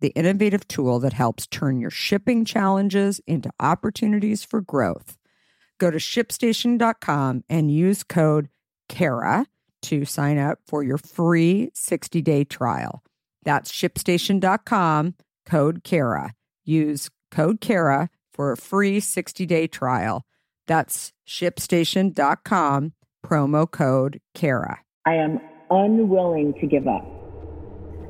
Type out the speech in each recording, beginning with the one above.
the innovative tool that helps turn your shipping challenges into opportunities for growth. Go to shipstation.com and use code KARA to sign up for your free 60 day trial. That's shipstation.com, code KARA. Use code KARA for a free 60 day trial. That's shipstation.com, promo code KARA. I am unwilling to give up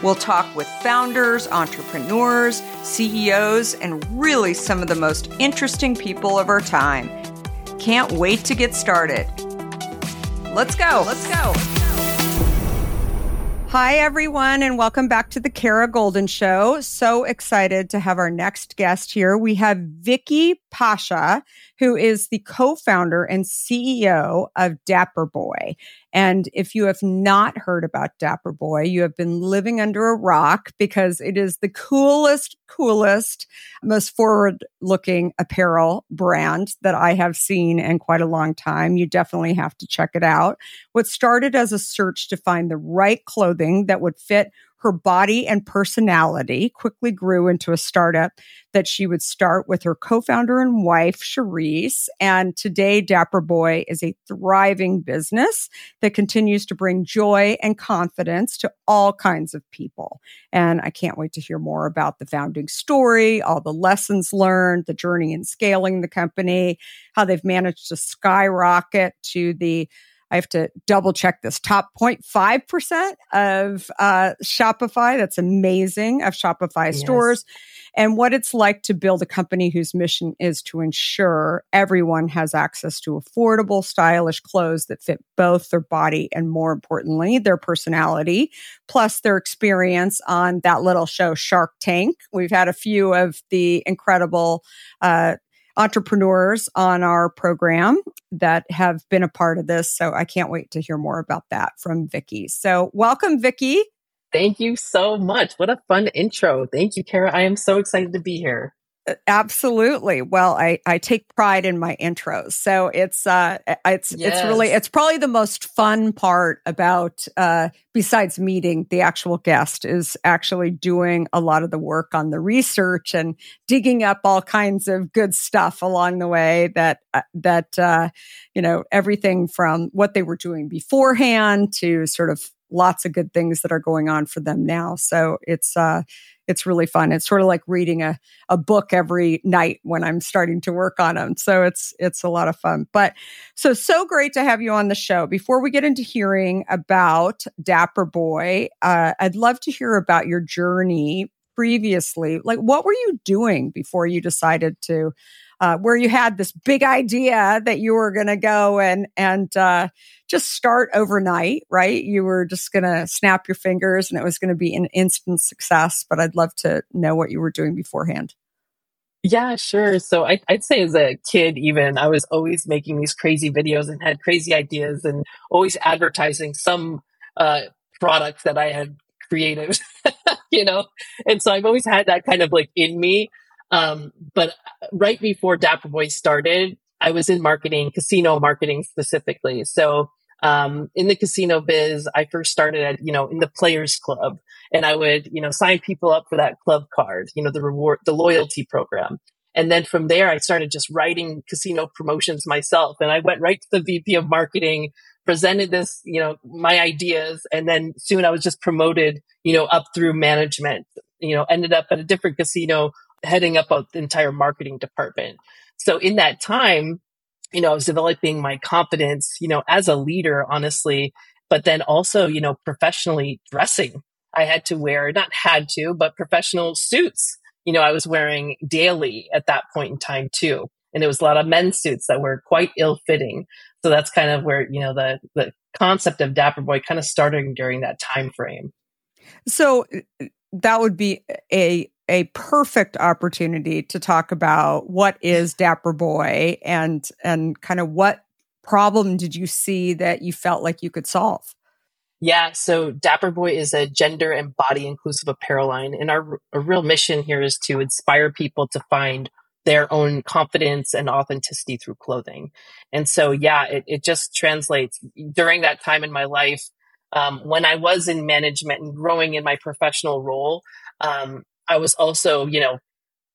We'll talk with founders, entrepreneurs, CEOs, and really some of the most interesting people of our time. Can't wait to get started. Let's go. Let's go. Hi, everyone, and welcome back to the Kara Goldin Show. So excited to have our next guest here. We have Vicky Pasche, who is the co founder and CEO of Dapper Boi. And if you have not heard about Dapper Boi, you have been living under a rock because it is the coolest, coolest, most forward looking apparel brand that I have seen in quite a long time. You definitely have to check it out. What started as a search to find the right clothing that would fit her body and personality quickly grew into a startup that she would start with her co-founder and wife, Charisse. And today, Dapper Boi is a thriving business that continues to bring joy and confidence to all kinds of people. And I can't wait to hear more about the founding story, all the lessons learned, the journey in scaling the company, how they've managed to skyrocket to the I have to double check this top 0.5% of uh, Shopify. That's amazing of Shopify yes. stores and what it's like to build a company whose mission is to ensure everyone has access to affordable, stylish clothes that fit both their body and more importantly, their personality, plus their experience on that little show, Shark Tank. We've had a few of the incredible, uh, entrepreneurs on our program that have been a part of this. So I can't wait to hear more about that from Vicky. So welcome, Vicky. Thank you so much. What a fun intro. Thank you, Kara. I am so excited to be here. Uh, absolutely. Well, I, I take pride in my intros. So it's uh it's yes. it's really it's probably the most fun part about uh besides meeting the actual guest is actually doing a lot of the work on the research and digging up all kinds of good stuff along the way that uh, that uh you know everything from what they were doing beforehand to sort of lots of good things that are going on for them now. So it's uh it's really fun. It's sort of like reading a, a book every night when I'm starting to work on them. So it's it's a lot of fun. But so so great to have you on the show. Before we get into hearing about Dapper Boi, uh, I'd love to hear about your journey previously. Like, what were you doing before you decided to? Uh, where you had this big idea that you were going to go and and uh, just start overnight, right? You were just going to snap your fingers and it was going to be an instant success. But I'd love to know what you were doing beforehand. Yeah, sure. So I, would say as a kid, even I was always making these crazy videos and had crazy ideas and always advertising some uh, product that I had created, you know? And so I've always had that kind of like in me. Um, but right before Dapper Boi started, I was in marketing, casino marketing specifically. So um, in the casino biz, I first started at, you know, in the players club and I would, you know, sign people up for that club card, you know, the reward, the loyalty program. And then from there, I started just writing casino promotions myself. And I went right to the VP of marketing, presented this, you know, my ideas. And then soon I was just promoted, you know, up through management, you know, ended up at a different casino, heading up the entire marketing department. So in that time, you know, I was developing my confidence, you know, as a leader, honestly, but then also, you know, professionally dressing. I had to wear, not had to, but professional suits. You know, I was wearing daily at that point in time too. And it was a lot of men's suits that were quite ill fitting. So that's kind of where, you know, the, the concept of Dapper Boi kind of started during that time frame. So uh, that would be a a perfect opportunity to talk about what is Dapper Boi and and kind of what problem did you see that you felt like you could solve? Yeah, so Dapper Boi is a gender and body inclusive apparel line, and our, our real mission here is to inspire people to find their own confidence and authenticity through clothing. And so, yeah, it, it just translates during that time in my life. Um, when I was in management and growing in my professional role, um, I was also, you know,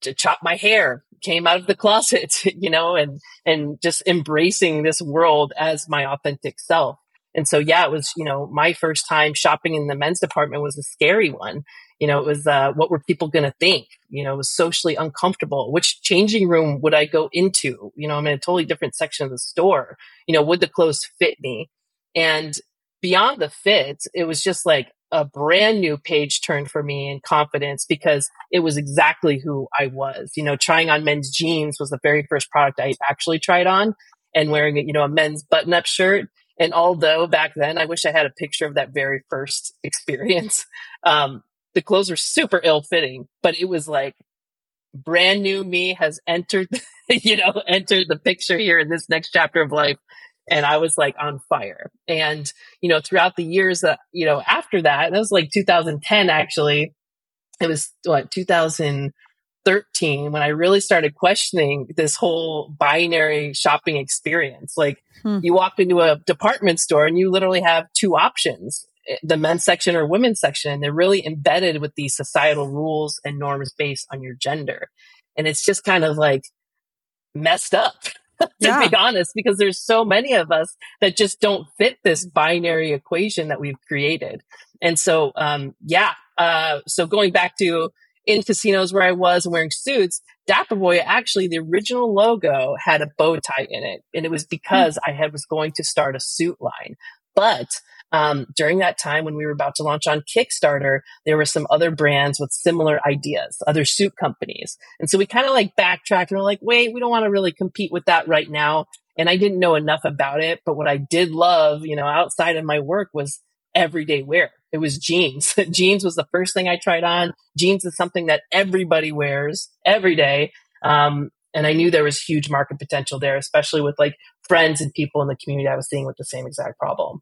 to chop my hair, came out of the closet, you know, and, and just embracing this world as my authentic self. And so, yeah, it was, you know, my first time shopping in the men's department was a scary one. You know, it was, uh, what were people going to think? You know, it was socially uncomfortable. Which changing room would I go into? You know, I'm in a totally different section of the store. You know, would the clothes fit me? And beyond the fit, it was just like, a brand new page turned for me in confidence because it was exactly who I was. You know, trying on men's jeans was the very first product I actually tried on and wearing, you know, a men's button up shirt. And although back then I wish I had a picture of that very first experience, um, the clothes were super ill fitting, but it was like brand new me has entered, you know, entered the picture here in this next chapter of life and I was like on fire. And, you know, throughout the years that, you know, after that, that was like 2010 actually. It was what, 2013 when I really started questioning this whole binary shopping experience. Like hmm. you walk into a department store and you literally have two options the men's section or women's section. And they're really embedded with these societal rules and norms based on your gender. And it's just kind of like messed up. to yeah. be honest, because there's so many of us that just don't fit this binary equation that we've created. And so, um, yeah. Uh, so going back to in casinos where I was wearing suits, Dapper Boi actually the original logo had a bow tie in it, and it was because mm-hmm. I had was going to start a suit line. But um, during that time when we were about to launch on Kickstarter, there were some other brands with similar ideas, other suit companies. And so we kind of like backtracked and we're like, wait, we don't want to really compete with that right now. And I didn't know enough about it. But what I did love, you know, outside of my work was everyday wear. It was jeans. jeans was the first thing I tried on. Jeans is something that everybody wears every day. Um, and I knew there was huge market potential there, especially with like friends and people in the community I was seeing with the same exact problem.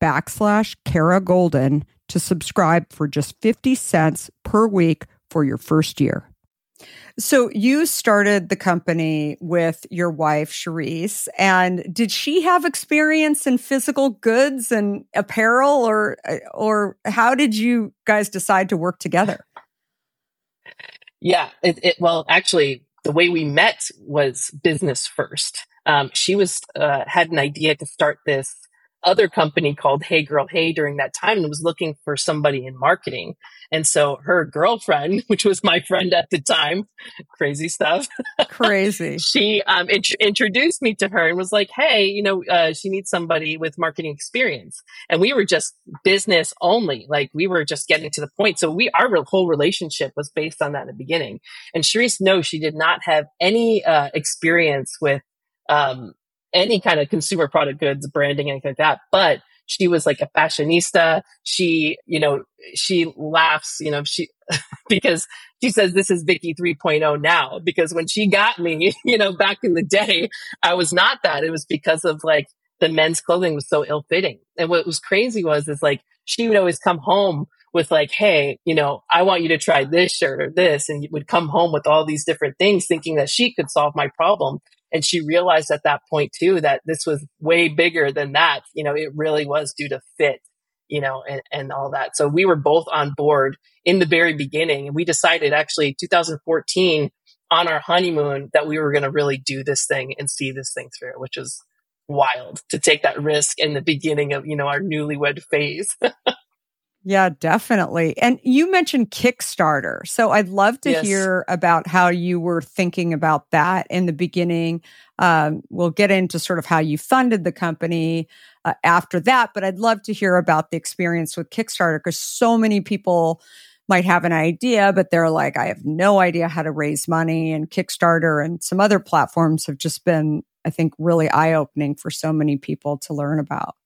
backslash Kara Goldin to subscribe for just 50 cents per week for your first year. So you started the company with your wife, Charisse, and did she have experience in physical goods and apparel, or or how did you guys decide to work together? Yeah, it, it, well, actually, the way we met was business first. Um, she was uh, had an idea to start this other company called Hey Girl Hey during that time and was looking for somebody in marketing. And so her girlfriend, which was my friend at the time, crazy stuff. Crazy. she um, int- introduced me to her and was like, Hey, you know, uh, she needs somebody with marketing experience. And we were just business only. Like we were just getting to the point. So we, our whole relationship was based on that in the beginning. And Charisse, no, she did not have any uh, experience with um, any kind of consumer product goods, branding, anything like that. But she was like a fashionista. She, you know, she laughs, you know, she, because she says this is Vicky 3.0 now, because when she got me, you know, back in the day, I was not that. It was because of like the men's clothing was so ill fitting. And what was crazy was, is like, she would always come home with like, Hey, you know, I want you to try this shirt or this. And would come home with all these different things thinking that she could solve my problem. And she realized at that point too that this was way bigger than that. You know, it really was due to fit, you know, and, and all that. So we were both on board in the very beginning. And we decided actually 2014 on our honeymoon that we were going to really do this thing and see this thing through, which was wild to take that risk in the beginning of, you know, our newlywed phase. Yeah, definitely. And you mentioned Kickstarter. So I'd love to yes. hear about how you were thinking about that in the beginning. Um, we'll get into sort of how you funded the company uh, after that, but I'd love to hear about the experience with Kickstarter because so many people might have an idea, but they're like, I have no idea how to raise money. And Kickstarter and some other platforms have just been, I think, really eye opening for so many people to learn about.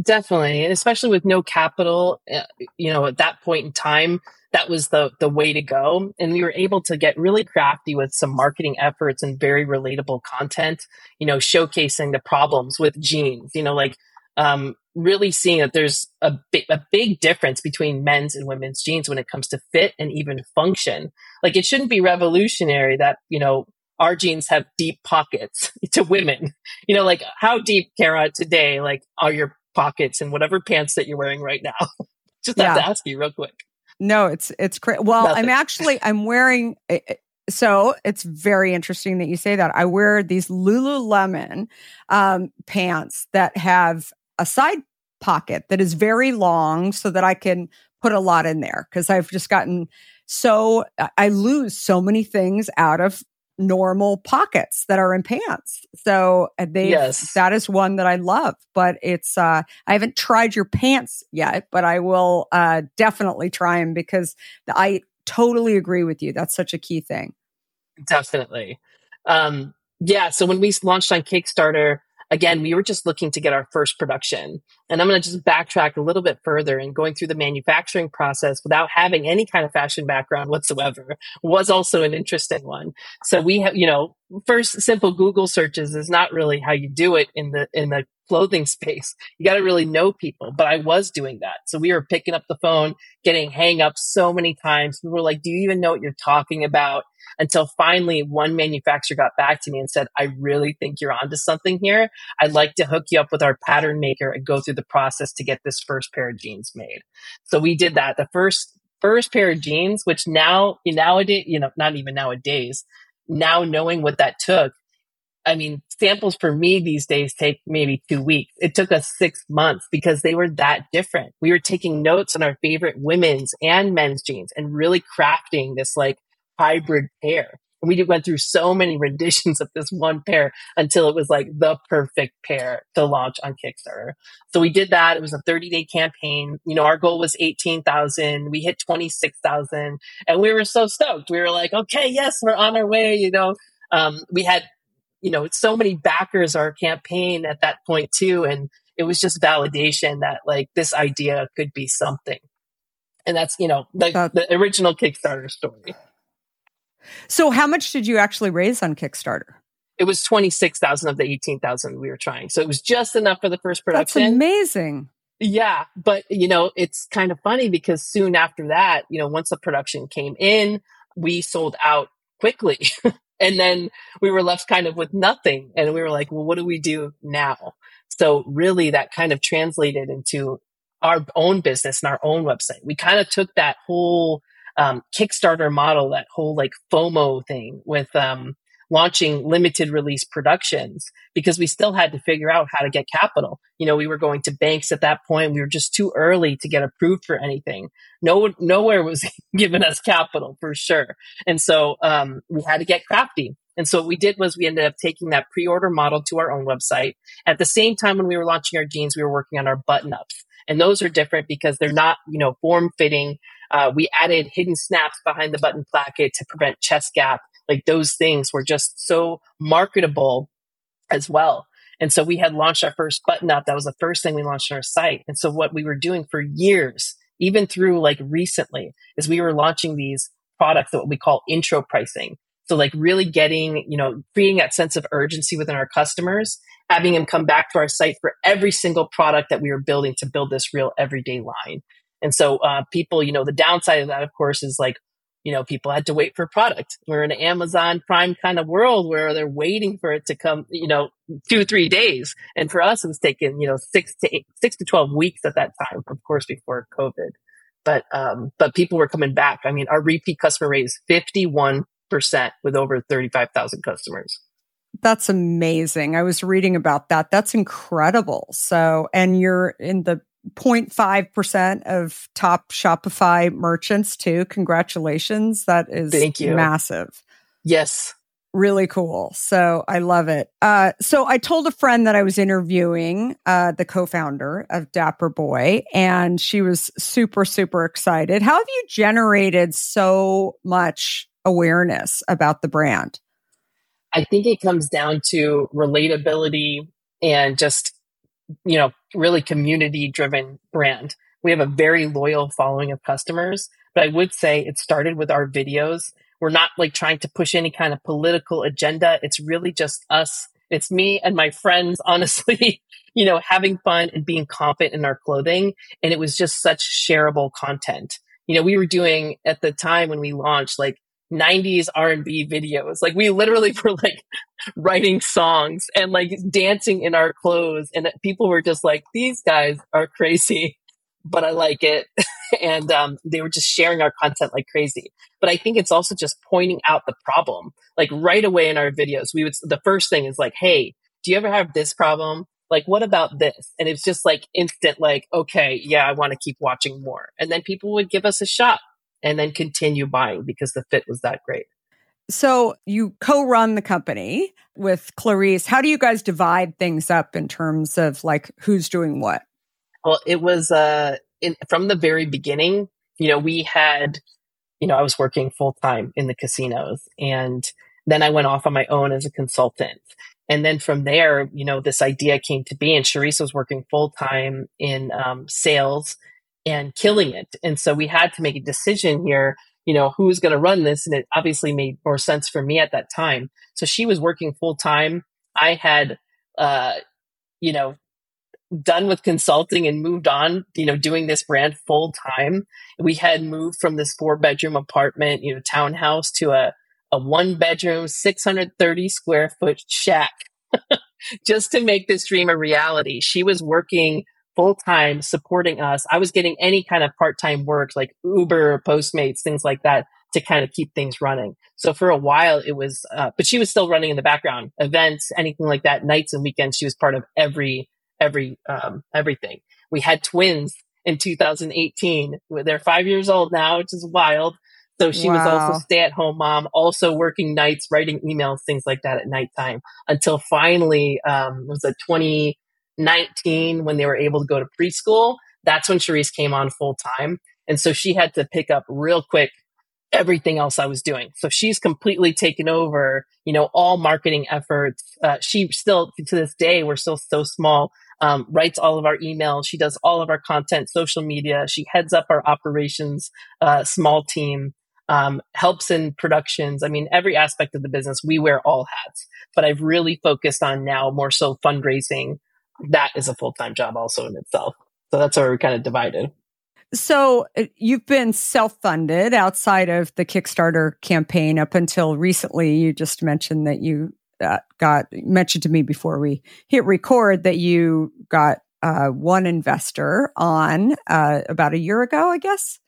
Definitely. And especially with no capital, uh, you know, at that point in time, that was the, the way to go. And we were able to get really crafty with some marketing efforts and very relatable content, you know, showcasing the problems with jeans, you know, like, um, really seeing that there's a, bi- a big difference between men's and women's jeans when it comes to fit and even function. Like it shouldn't be revolutionary that, you know, our jeans have deep pockets to women. You know, like how deep, Kara, today, like are your pockets and whatever pants that you're wearing right now. Just have yeah. to ask you real quick. No, it's it's crazy. Well, Nothing. I'm actually I'm wearing. Eh, eh, so it's very interesting that you say that. I wear these Lululemon um, pants that have a side pocket that is very long, so that I can put a lot in there because I've just gotten so I lose so many things out of normal pockets that are in pants. So uh, they yes. that is one that I love, but it's uh I haven't tried your pants yet, but I will uh definitely try them because I totally agree with you. That's such a key thing. Definitely. Um yeah, so when we launched on Kickstarter, again, we were just looking to get our first production. And I'm going to just backtrack a little bit further and going through the manufacturing process without having any kind of fashion background whatsoever was also an interesting one. So we have, you know, first simple Google searches is not really how you do it in the, in the clothing space. You got to really know people, but I was doing that. So we were picking up the phone, getting hang up so many times. We were like, do you even know what you're talking about? Until finally one manufacturer got back to me and said, I really think you're onto something here. I'd like to hook you up with our pattern maker and go through the process to get this first pair of jeans made. So we did that. The first, first pair of jeans, which now, nowadays, you know, not even nowadays, now knowing what that took, I mean, samples for me these days take maybe two weeks. It took us six months because they were that different. We were taking notes on our favorite women's and men's jeans and really crafting this like hybrid pair. And we went through so many renditions of this one pair until it was like the perfect pair to launch on Kickstarter. So we did that. It was a 30 day campaign. You know, our goal was 18,000. We hit 26,000 and we were so stoked. We were like, okay, yes, we're on our way. You know, um, we had you know, so many backers our campaign at that point too. And it was just validation that like this idea could be something. And that's, you know, the, uh, the original Kickstarter story. So how much did you actually raise on Kickstarter? It was 26,000 of the 18,000 we were trying. So it was just enough for the first production. That's amazing. Yeah. But, you know, it's kind of funny because soon after that, you know, once the production came in, we sold out quickly. And then we were left kind of with nothing. And we were like, well, what do we do now? So really that kind of translated into our own business and our own website. We kind of took that whole um, Kickstarter model, that whole like FOMO thing with um, launching limited release productions because we still had to figure out how to get capital. You know, we were going to banks at that point. We were just too early to get approved for anything. No, nowhere was giving us capital for sure. And so, um, we had to get crafty. And so what we did was we ended up taking that pre-order model to our own website. At the same time, when we were launching our jeans, we were working on our button ups. And those are different because they're not, you know, form fitting. Uh, we added hidden snaps behind the button placket to prevent chest gap. Like those things were just so marketable as well. And so we had launched our first button up. That was the first thing we launched on our site. And so what we were doing for years, even through like recently, is we were launching these products that what we call intro pricing. So like really getting, you know, creating that sense of urgency within our customers, having them come back to our site for every single product that we were building to build this real everyday line. And so uh, people, you know, the downside of that, of course, is like, you know, people had to wait for product. We're in an Amazon Prime kind of world where they're waiting for it to come, you know, two, three days. And for us, it was taking, you know, six to eight, six to 12 weeks at that time, of course, before COVID. But, um, but people were coming back. I mean, our repeat customer rate is 51% with over 35,000 customers. That's amazing. I was reading about that. That's incredible. So, and you're in the 0.5% of top Shopify merchants too. Congratulations. That is Thank you. massive. Yes. Really cool. So I love it. Uh, so I told a friend that I was interviewing uh, the co-founder of Dapper Boi, and she was super, super excited. How have you generated so much awareness about the brand? I think it comes down to relatability and just you know, really community driven brand. We have a very loyal following of customers, but I would say it started with our videos. We're not like trying to push any kind of political agenda. It's really just us. It's me and my friends, honestly, you know, having fun and being confident in our clothing. And it was just such shareable content. You know, we were doing at the time when we launched like 90s R&B videos. Like we literally were like writing songs and like dancing in our clothes and people were just like these guys are crazy, but I like it. and um, they were just sharing our content like crazy. But I think it's also just pointing out the problem. Like right away in our videos, we would the first thing is like, "Hey, do you ever have this problem?" like what about this and it's just like instant like okay yeah i want to keep watching more and then people would give us a shot and then continue buying because the fit was that great. So you co-run the company with Clarice. How do you guys divide things up in terms of like who's doing what? Well, it was uh in, from the very beginning, you know, we had you know, I was working full time in the casinos and then I went off on my own as a consultant. And then from there, you know, this idea came to be and Charisse was working full time in um, sales and killing it. And so we had to make a decision here, you know, who's going to run this? And it obviously made more sense for me at that time. So she was working full time. I had, uh, you know, done with consulting and moved on, you know, doing this brand full time. We had moved from this four bedroom apartment, you know, townhouse to a, a one bedroom, 630 square foot shack just to make this dream a reality. She was working full time supporting us. I was getting any kind of part time work like Uber, Postmates, things like that to kind of keep things running. So for a while it was, uh, but she was still running in the background, events, anything like that, nights and weekends. She was part of every, every, um, everything. We had twins in 2018. They're five years old now, which is wild. So she wow. was also stay at home mom, also working nights, writing emails, things like that at nighttime until finally, um, it was a 20, 19 when they were able to go to preschool. That's when Charisse came on full time. And so she had to pick up real quick everything else I was doing. So she's completely taken over, you know, all marketing efforts. Uh, she still, to this day, we're still so small, um, writes all of our emails. She does all of our content, social media. She heads up our operations, uh, small team, um, helps in productions. I mean, every aspect of the business, we wear all hats, but I've really focused on now more so fundraising, that is a full time job also in itself. So that's where we're kind of divided. So uh, you've been self funded outside of the Kickstarter campaign up until recently. You just mentioned that you uh, got mentioned to me before we hit record that you got uh, one investor on uh, about a year ago, I guess.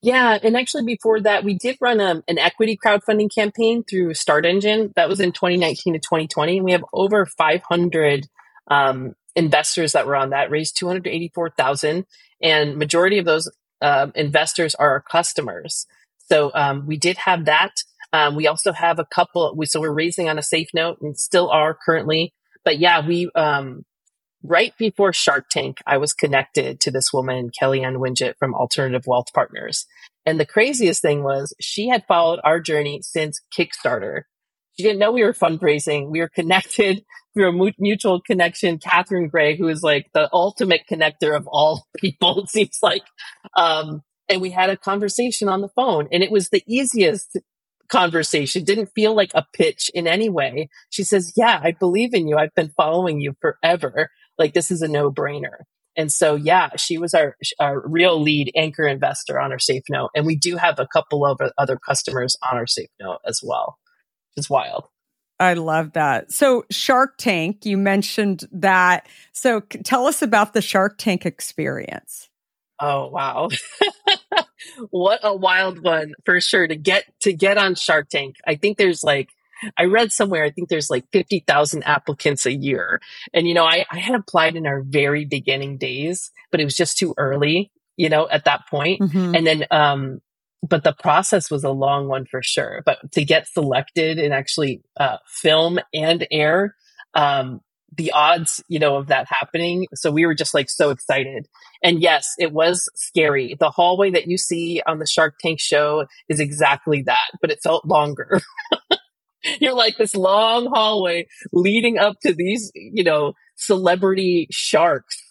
Yeah, and actually before that, we did run a, um, an equity crowdfunding campaign through StartEngine. That was in 2019 to 2020, and we have over 500 um, investors that were on that. Raised 284,000, and majority of those uh, investors are our customers. So um, we did have that. Um, we also have a couple. We, so we're raising on a safe note, and still are currently. But yeah, we um, right before Shark Tank, I was connected to this woman, Kellyanne Winget from Alternative Wealth Partners. And the craziest thing was she had followed our journey since Kickstarter. She didn't know we were fundraising. We were connected through a mutual connection. Catherine Gray, who is like the ultimate connector of all people, it seems like. Um, and we had a conversation on the phone and it was the easiest conversation. Didn't feel like a pitch in any way. She says, yeah, I believe in you. I've been following you forever. Like this is a no brainer. And so, yeah, she was our, our real lead anchor investor on our safe note. And we do have a couple of other customers on our safe note as well, which is wild. I love that. So, Shark Tank, you mentioned that. So, tell us about the Shark Tank experience. Oh, wow. what a wild one for sure to get to get on Shark Tank. I think there's like I read somewhere, I think there's like 50,000 applicants a year. And, you know, I, I had applied in our very beginning days, but it was just too early, you know, at that point. Mm-hmm. And then, um, but the process was a long one for sure. But to get selected and actually uh, film and air, um, the odds, you know, of that happening. So we were just like so excited. And yes, it was scary. The hallway that you see on the Shark Tank show is exactly that, but it felt longer. You're like this long hallway leading up to these, you know, celebrity sharks.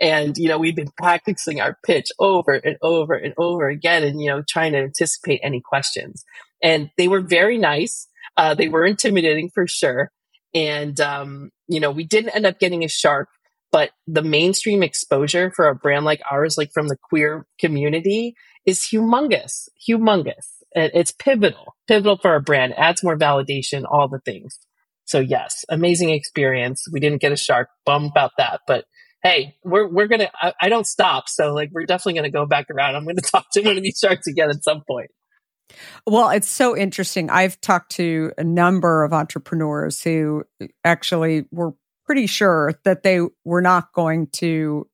And, you know, we've been practicing our pitch over and over and over again and, you know, trying to anticipate any questions. And they were very nice. Uh, they were intimidating for sure. And, um, you know, we didn't end up getting a shark, but the mainstream exposure for a brand like ours, like from the queer community is humongous, humongous it's pivotal, pivotal for our brand, adds more validation, all the things. So yes, amazing experience. We didn't get a shark, bum about that, but hey, we're we're gonna. I, I don't stop, so like we're definitely gonna go back around. I'm gonna talk to one of these sharks again at some point. Well, it's so interesting. I've talked to a number of entrepreneurs who actually were pretty sure that they were not going to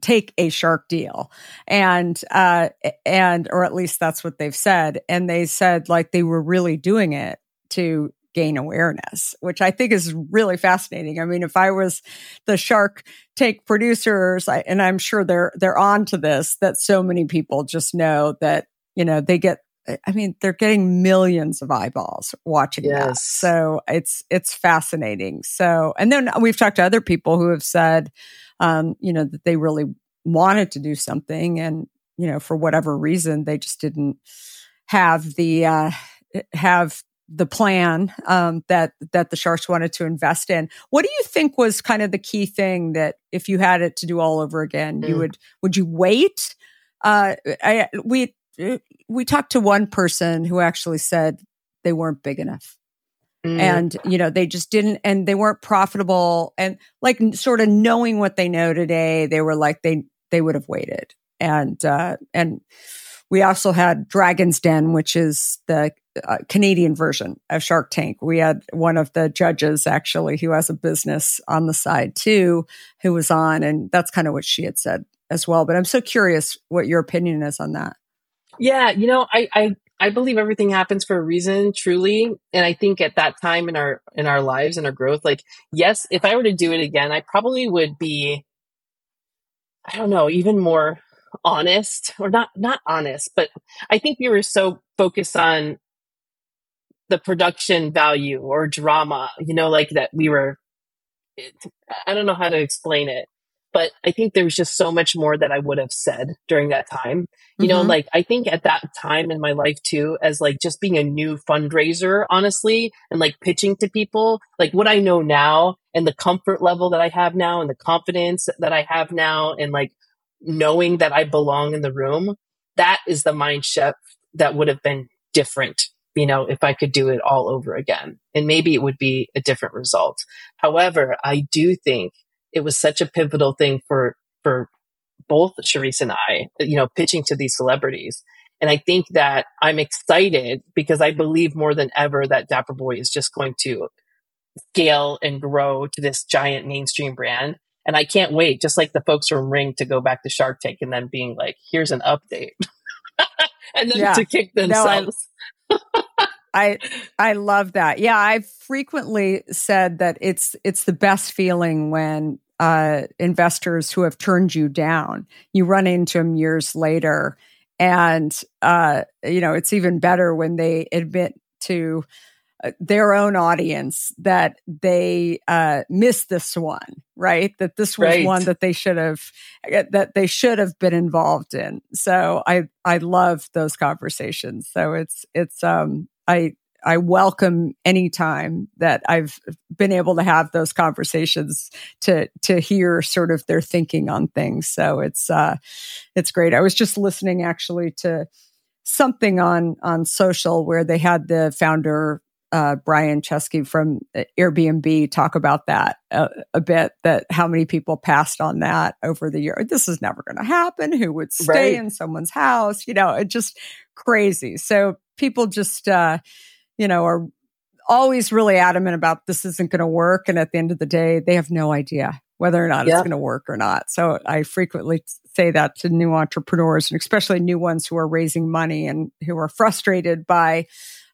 take a shark deal and uh and or at least that's what they've said and they said like they were really doing it to gain awareness which i think is really fascinating i mean if i was the shark tank producers I, and i'm sure they're they're on to this that so many people just know that you know they get I mean, they're getting millions of eyeballs watching yes. that. So it's it's fascinating. So, and then we've talked to other people who have said, um, you know, that they really wanted to do something, and you know, for whatever reason, they just didn't have the uh, have the plan um, that that the Sharks wanted to invest in. What do you think was kind of the key thing that if you had it to do all over again, mm. you would would you wait? Uh, I, we we talked to one person who actually said they weren't big enough. Mm. And, you know, they just didn't, and they weren't profitable. And like sort of knowing what they know today, they were like, they, they would have waited. And, uh, and we also had Dragon's Den, which is the uh, Canadian version of Shark Tank. We had one of the judges actually who has a business on the side too, who was on, and that's kind of what she had said as well. But I'm so curious what your opinion is on that. Yeah, you know, I, I I believe everything happens for a reason, truly. And I think at that time in our in our lives and our growth, like, yes, if I were to do it again, I probably would be, I don't know, even more honest or not not honest, but I think we were so focused on the production value or drama, you know, like that we were I don't know how to explain it but I think there was just so much more that I would have said during that time. You mm-hmm. know, like I think at that time in my life too, as like just being a new fundraiser, honestly, and like pitching to people, like what I know now and the comfort level that I have now and the confidence that I have now and like knowing that I belong in the room, that is the mind shift that would have been different you know, if I could do it all over again. And maybe it would be a different result. However, I do think it was such a pivotal thing for for both Charisse and I, you know, pitching to these celebrities. And I think that I'm excited because I believe more than ever that Dapper Boi is just going to scale and grow to this giant mainstream brand. And I can't wait, just like the folks from Ring, to go back to Shark Tank and then being like, here's an update. and then yeah. to kick themselves. I I love that. Yeah, I've frequently said that it's it's the best feeling when uh, investors who have turned you down, you run into them years later, and uh, you know it's even better when they admit to uh, their own audience that they uh, missed this one, right? That this was right. one that they should have uh, that they should have been involved in. So I I love those conversations. So it's it's um I I welcome any time that I've been able to have those conversations to to hear sort of their thinking on things. So it's uh, it's great. I was just listening actually to something on on social where they had the founder uh, Brian Chesky from Airbnb talk about that a, a, bit. That how many people passed on that over the year. This is never going to happen. Who would stay right. in someone's house? You know, it just crazy. So people just. Uh, you know, are always really adamant about this isn't going to work. And at the end of the day, they have no idea whether or not yep. it's going to work or not. So I frequently say that to new entrepreneurs and especially new ones who are raising money and who are frustrated by,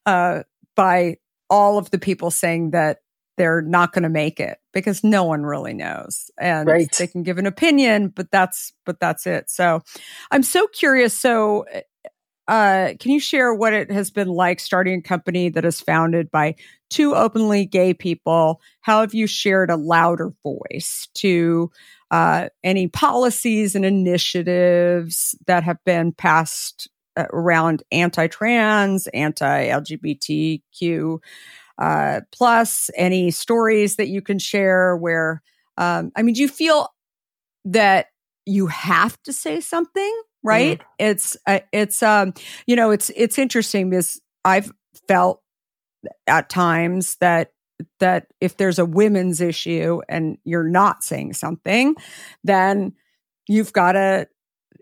uh, by all of the people saying that they're not going to make it because no one really knows and right. they can give an opinion but that's but that's it so i'm so curious so uh, can you share what it has been like starting a company that is founded by two openly gay people? How have you shared a louder voice to uh, any policies and initiatives that have been passed uh, around anti-trans, anti-LGBTQ uh, plus? Any stories that you can share where? Um, I mean, do you feel that you have to say something? Right? Mm. It's uh, it's um you know it's it's interesting because I've felt at times that that if there's a women's issue and you're not saying something, then you've got to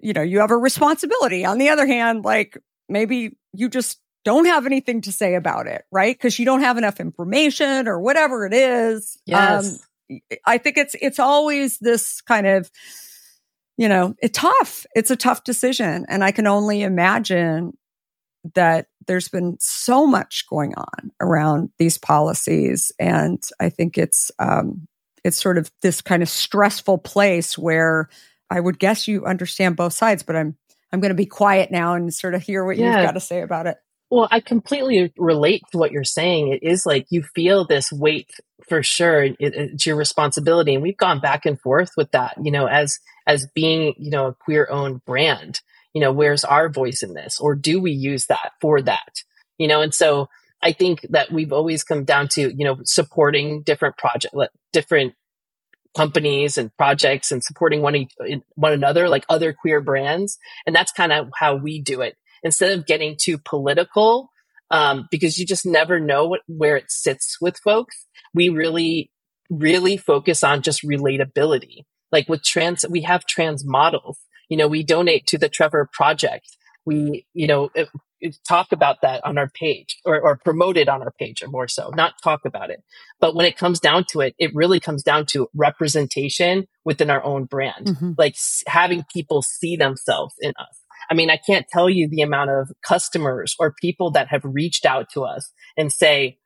you know you have a responsibility. On the other hand, like maybe you just don't have anything to say about it, right? Because you don't have enough information or whatever it is. Yes. Um, I think it's it's always this kind of you know, it's tough. It's a tough decision. And I can only imagine that there's been so much going on around these policies. And I think it's, um, it's sort of this kind of stressful place where I would guess you understand both sides, but I'm, I'm going to be quiet now and sort of hear what yeah. you've got to say about it. Well, I completely relate to what you're saying. It is like you feel this weight for sure. It, it's your responsibility, and we've gone back and forth with that. You know, as as being you know a queer owned brand. You know, where's our voice in this, or do we use that for that? You know, and so I think that we've always come down to you know supporting different project, different companies and projects, and supporting one one another, like other queer brands, and that's kind of how we do it instead of getting too political, um, because you just never know what, where it sits with folks. We really, really focus on just relatability. Like with trans, we have trans models. You know, we donate to the Trevor Project. We, you know, it, it talk about that on our page or, or promote it on our page or more so, not talk about it. But when it comes down to it, it really comes down to representation within our own brand, mm-hmm. like having people see themselves in us. I mean, I can't tell you the amount of customers or people that have reached out to us and say,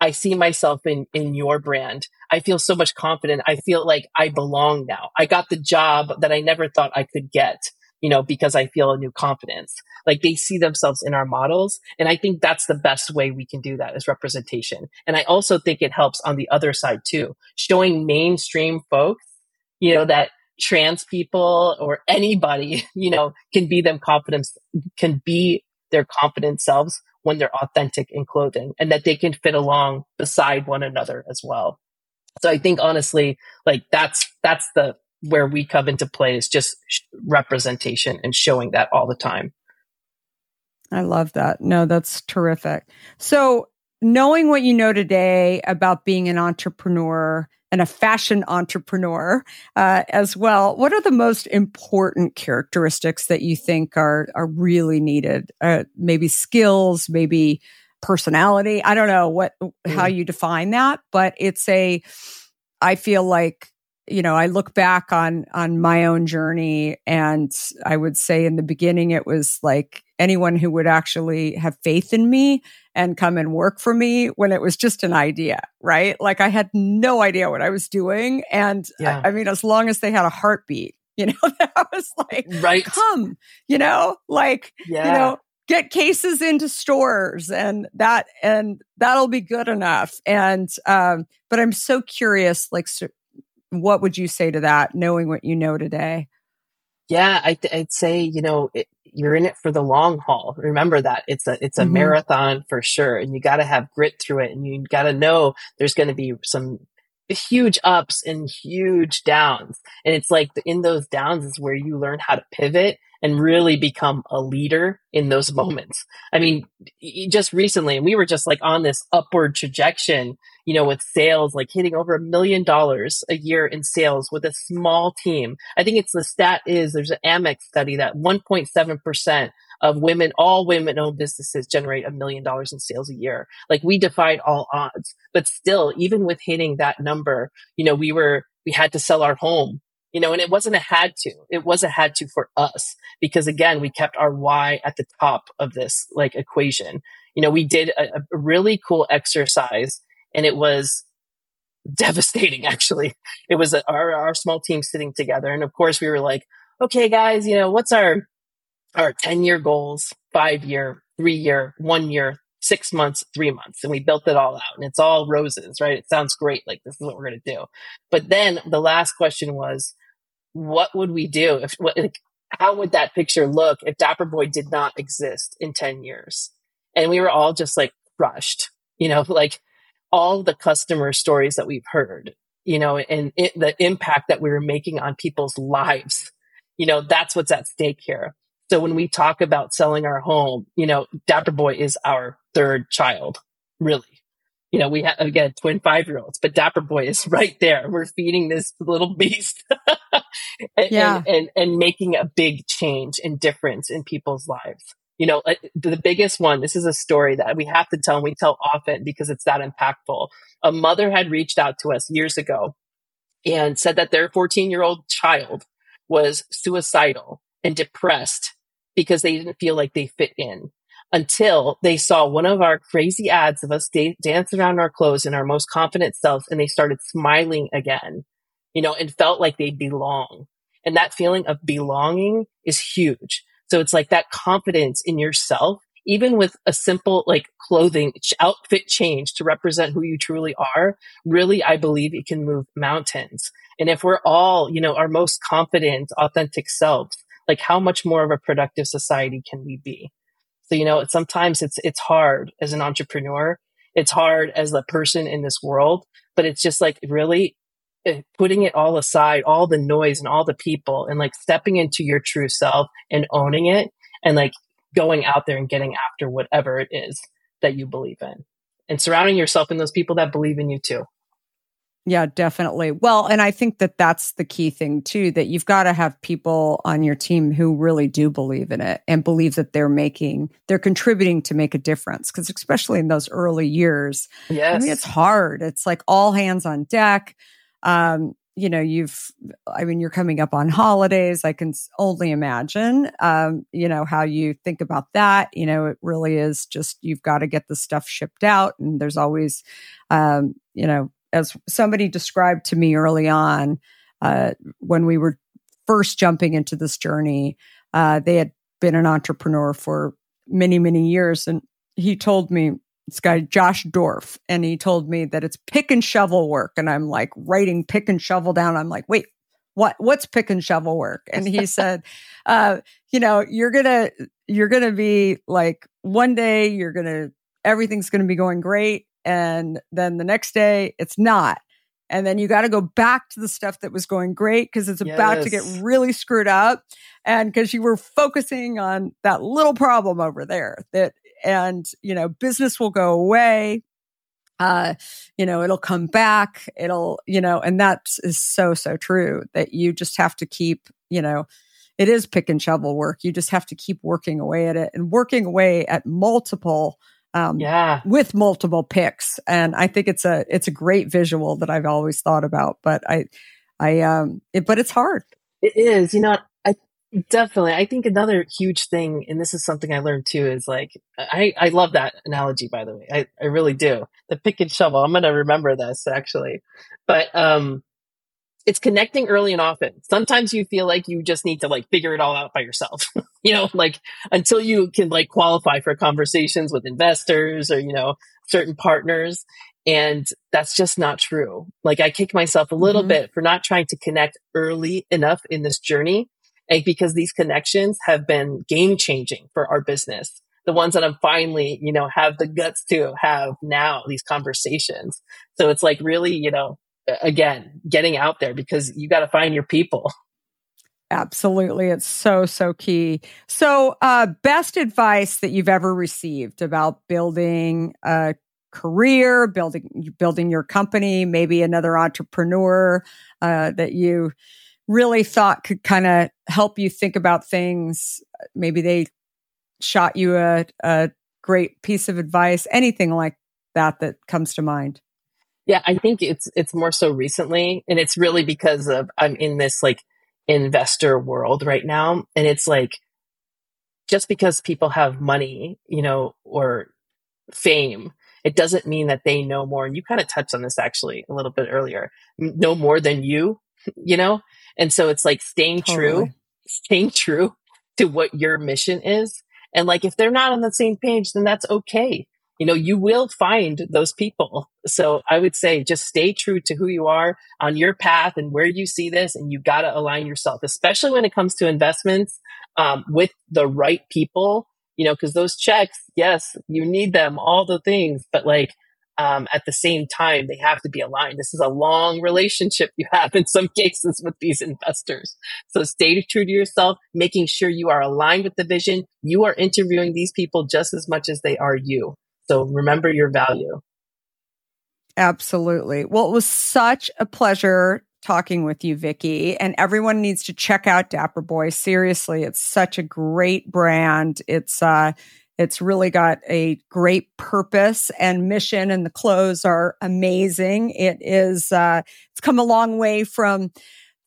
I see myself in, in your brand. I feel so much confident. I feel like I belong now. I got the job that I never thought I could get, you know, because I feel a new confidence. Like they see themselves in our models. And I think that's the best way we can do that is representation. And I also think it helps on the other side too, showing mainstream folks, you know, that trans people or anybody, you know, can be them confidence, can be their confident selves when they're authentic in clothing and that they can fit along beside one another as well. So I think honestly, like that's, that's the, where we come into play is just representation and showing that all the time. I love that. No, that's terrific. So knowing what you know today about being an entrepreneur and a fashion entrepreneur uh, as well, what are the most important characteristics that you think are are really needed? Uh, maybe skills, maybe personality. I don't know what how mm. you define that, but it's a. I feel like you know, I look back on on my own journey and I would say in the beginning it was like anyone who would actually have faith in me and come and work for me when it was just an idea, right? Like I had no idea what I was doing and yeah. I, I mean as long as they had a heartbeat, you know, that was like right. come, you know, like yeah. you know, get cases into stores and that and that'll be good enough and um but i'm so curious like so, what would you say to that, knowing what you know today? Yeah, I would say you know it, you're in it for the long haul. Remember that it's a it's a mm-hmm. marathon for sure, and you got to have grit through it, and you got to know there's going to be some huge ups and huge downs, and it's like in those downs is where you learn how to pivot and really become a leader in those moments. I mean, just recently, and we were just like on this upward trajectory, you know, with sales, like hitting over a million dollars a year in sales with a small team. I think it's the stat is there's an Amex study that 1.7% of women, all women owned businesses generate a million dollars in sales a year. Like we defied all odds, but still, even with hitting that number, you know, we were, we had to sell our home you know, and it wasn't a had to. It was a had to for us because again, we kept our why at the top of this like equation. You know, we did a, a really cool exercise and it was devastating actually. It was a, our, our small team sitting together. And of course we were like, okay, guys, you know, what's our, our 10 year goals, five year, three year, one year, six months, three months. And we built it all out and it's all roses, right? It sounds great. Like this is what we're going to do. But then the last question was, what would we do if what, like, how would that picture look if Dapper Boi did not exist in 10 years? And we were all just like crushed, you know, like all the customer stories that we've heard, you know, and it, the impact that we were making on people's lives, you know, that's what's at stake here. So when we talk about selling our home, you know, Dapper Boi is our third child, really you know, we have again twin five year olds, but Dapper Boi is right there. We're feeding this little beast and, yeah. and, and, and, making a big change and difference in people's lives. You know, uh, the biggest one, this is a story that we have to tell and we tell often because it's that impactful. A mother had reached out to us years ago and said that their 14 year old child was suicidal and depressed because they didn't feel like they fit in until they saw one of our crazy ads of us da- dancing around our clothes in our most confident selves and they started smiling again, you know, and felt like they belong. And that feeling of belonging is huge. So it's like that confidence in yourself, even with a simple like clothing outfit change to represent who you truly are, really, I believe it can move mountains. And if we're all, you know, our most confident, authentic selves, like how much more of a productive society can we be? So, you know, sometimes it's, it's hard as an entrepreneur. It's hard as a person in this world, but it's just like really Eh, putting it all aside, all the noise and all the people and like stepping into your true self and owning it and like going out there and getting after whatever it is that you believe in and surrounding yourself in those people that believe in you too. Yeah, definitely. Well, and I think that that's the key thing too that you've got to have people on your team who really do believe in it and believe that they're making they're contributing to make a difference because especially in those early years. Yes. I mean it's hard. It's like all hands on deck. Um, you know, you've I mean you're coming up on holidays. I can only imagine um, you know, how you think about that. You know, it really is just you've got to get the stuff shipped out and there's always um, you know, as somebody described to me early on uh, when we were first jumping into this journey. Uh, they had been an entrepreneur for many, many years. And he told me, this guy, Josh Dorf, and he told me that it's pick and shovel work. And I'm like writing pick and shovel down. I'm like, wait, what what's pick and shovel work and he said uh you know you're gonna you're gonna be like one day you're gonna everything's gonna be going great and then the next day it's not and then you got to go back to the stuff that was going great because it's yes. about to get really screwed up and because you were focusing on that little problem over there that and you know business will go away uh, you know, it'll come back. It'll, you know, and that is so, so true that you just have to keep, you know, it is pick and shovel work. You just have to keep working away at it and working away at multiple, um, yeah, with multiple picks. And I think it's a, it's a great visual that I've always thought about, but I, I, um, it, but it's hard. It is, you know, Definitely. I think another huge thing, and this is something I learned too, is like, I, I love that analogy, by the way. I, I really do. The pick and shovel. I'm going to remember this actually. But, um, it's connecting early and often. Sometimes you feel like you just need to like figure it all out by yourself, you know, like until you can like qualify for conversations with investors or, you know, certain partners. And that's just not true. Like I kick myself a little mm-hmm. bit for not trying to connect early enough in this journey because these connections have been game changing for our business. The ones that I'm finally, you know, have the guts to have now these conversations. So it's like really, you know, again, getting out there because you got to find your people. Absolutely. It's so, so key. So, uh, best advice that you've ever received about building a career, building, building your company, maybe another entrepreneur, uh, that you, really thought could kind of help you think about things. Maybe they shot you a, a great piece of advice, anything like that that comes to mind. Yeah, I think it's it's more so recently, and it's really because of I'm in this like investor world right now, and it's like just because people have money, you know, or fame, it doesn't mean that they know more. And you kind of touched on this actually a little bit earlier. Know more than you, you know, and so it's like staying totally. true, staying true to what your mission is. And like, if they're not on the same page, then that's okay. You know, you will find those people. So I would say just stay true to who you are on your path and where you see this. And you got to align yourself, especially when it comes to investments, um, with the right people, you know, cause those checks, yes, you need them, all the things, but like, um, at the same time, they have to be aligned. This is a long relationship you have in some cases with these investors. So stay true to yourself, making sure you are aligned with the vision. You are interviewing these people just as much as they are you. So remember your value. Absolutely. Well, it was such a pleasure talking with you, Vicky. And everyone needs to check out Dapper Boi. Seriously, it's such a great brand. It's uh it's really got a great purpose and mission, and the clothes are amazing. It is, uh, it's come a long way from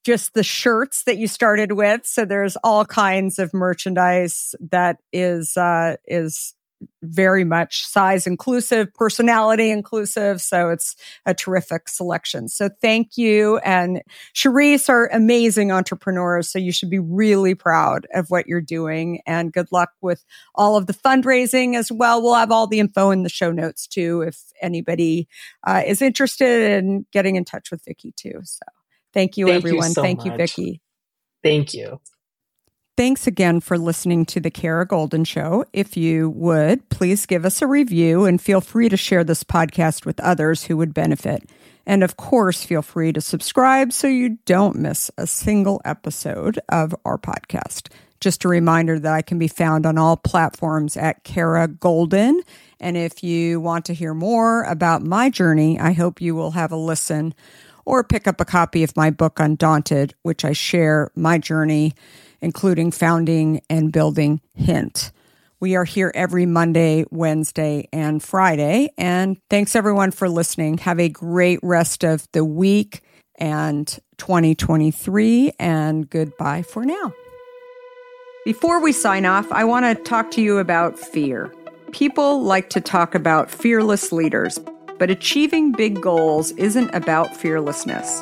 just the shirts that you started with. So there's all kinds of merchandise that is, uh, is very much size inclusive, personality inclusive. So it's a terrific selection. So thank you. And Charisse are amazing entrepreneurs. So you should be really proud of what you're doing and good luck with all of the fundraising as well. We'll have all the info in the show notes too, if anybody uh, is interested in getting in touch with Vicky too. So thank you, thank everyone. You so thank much. you, Vicky. Thank you. Thanks again for listening to the Kara Goldin Show. If you would, please give us a review and feel free to share this podcast with others who would benefit. And of course, feel free to subscribe so you don't miss a single episode of our podcast. Just a reminder that I can be found on all platforms at Kara Goldin. And if you want to hear more about my journey, I hope you will have a listen or pick up a copy of my book, Undaunted, which I share my journey including founding and building Hint. We are here every Monday, Wednesday, and Friday. And thanks everyone for listening. Have a great rest of the week and 2023, and goodbye for now. Before we sign off, I want to talk to you about fear. People like to talk about fearless leaders, but achieving big goals isn't about fearlessness.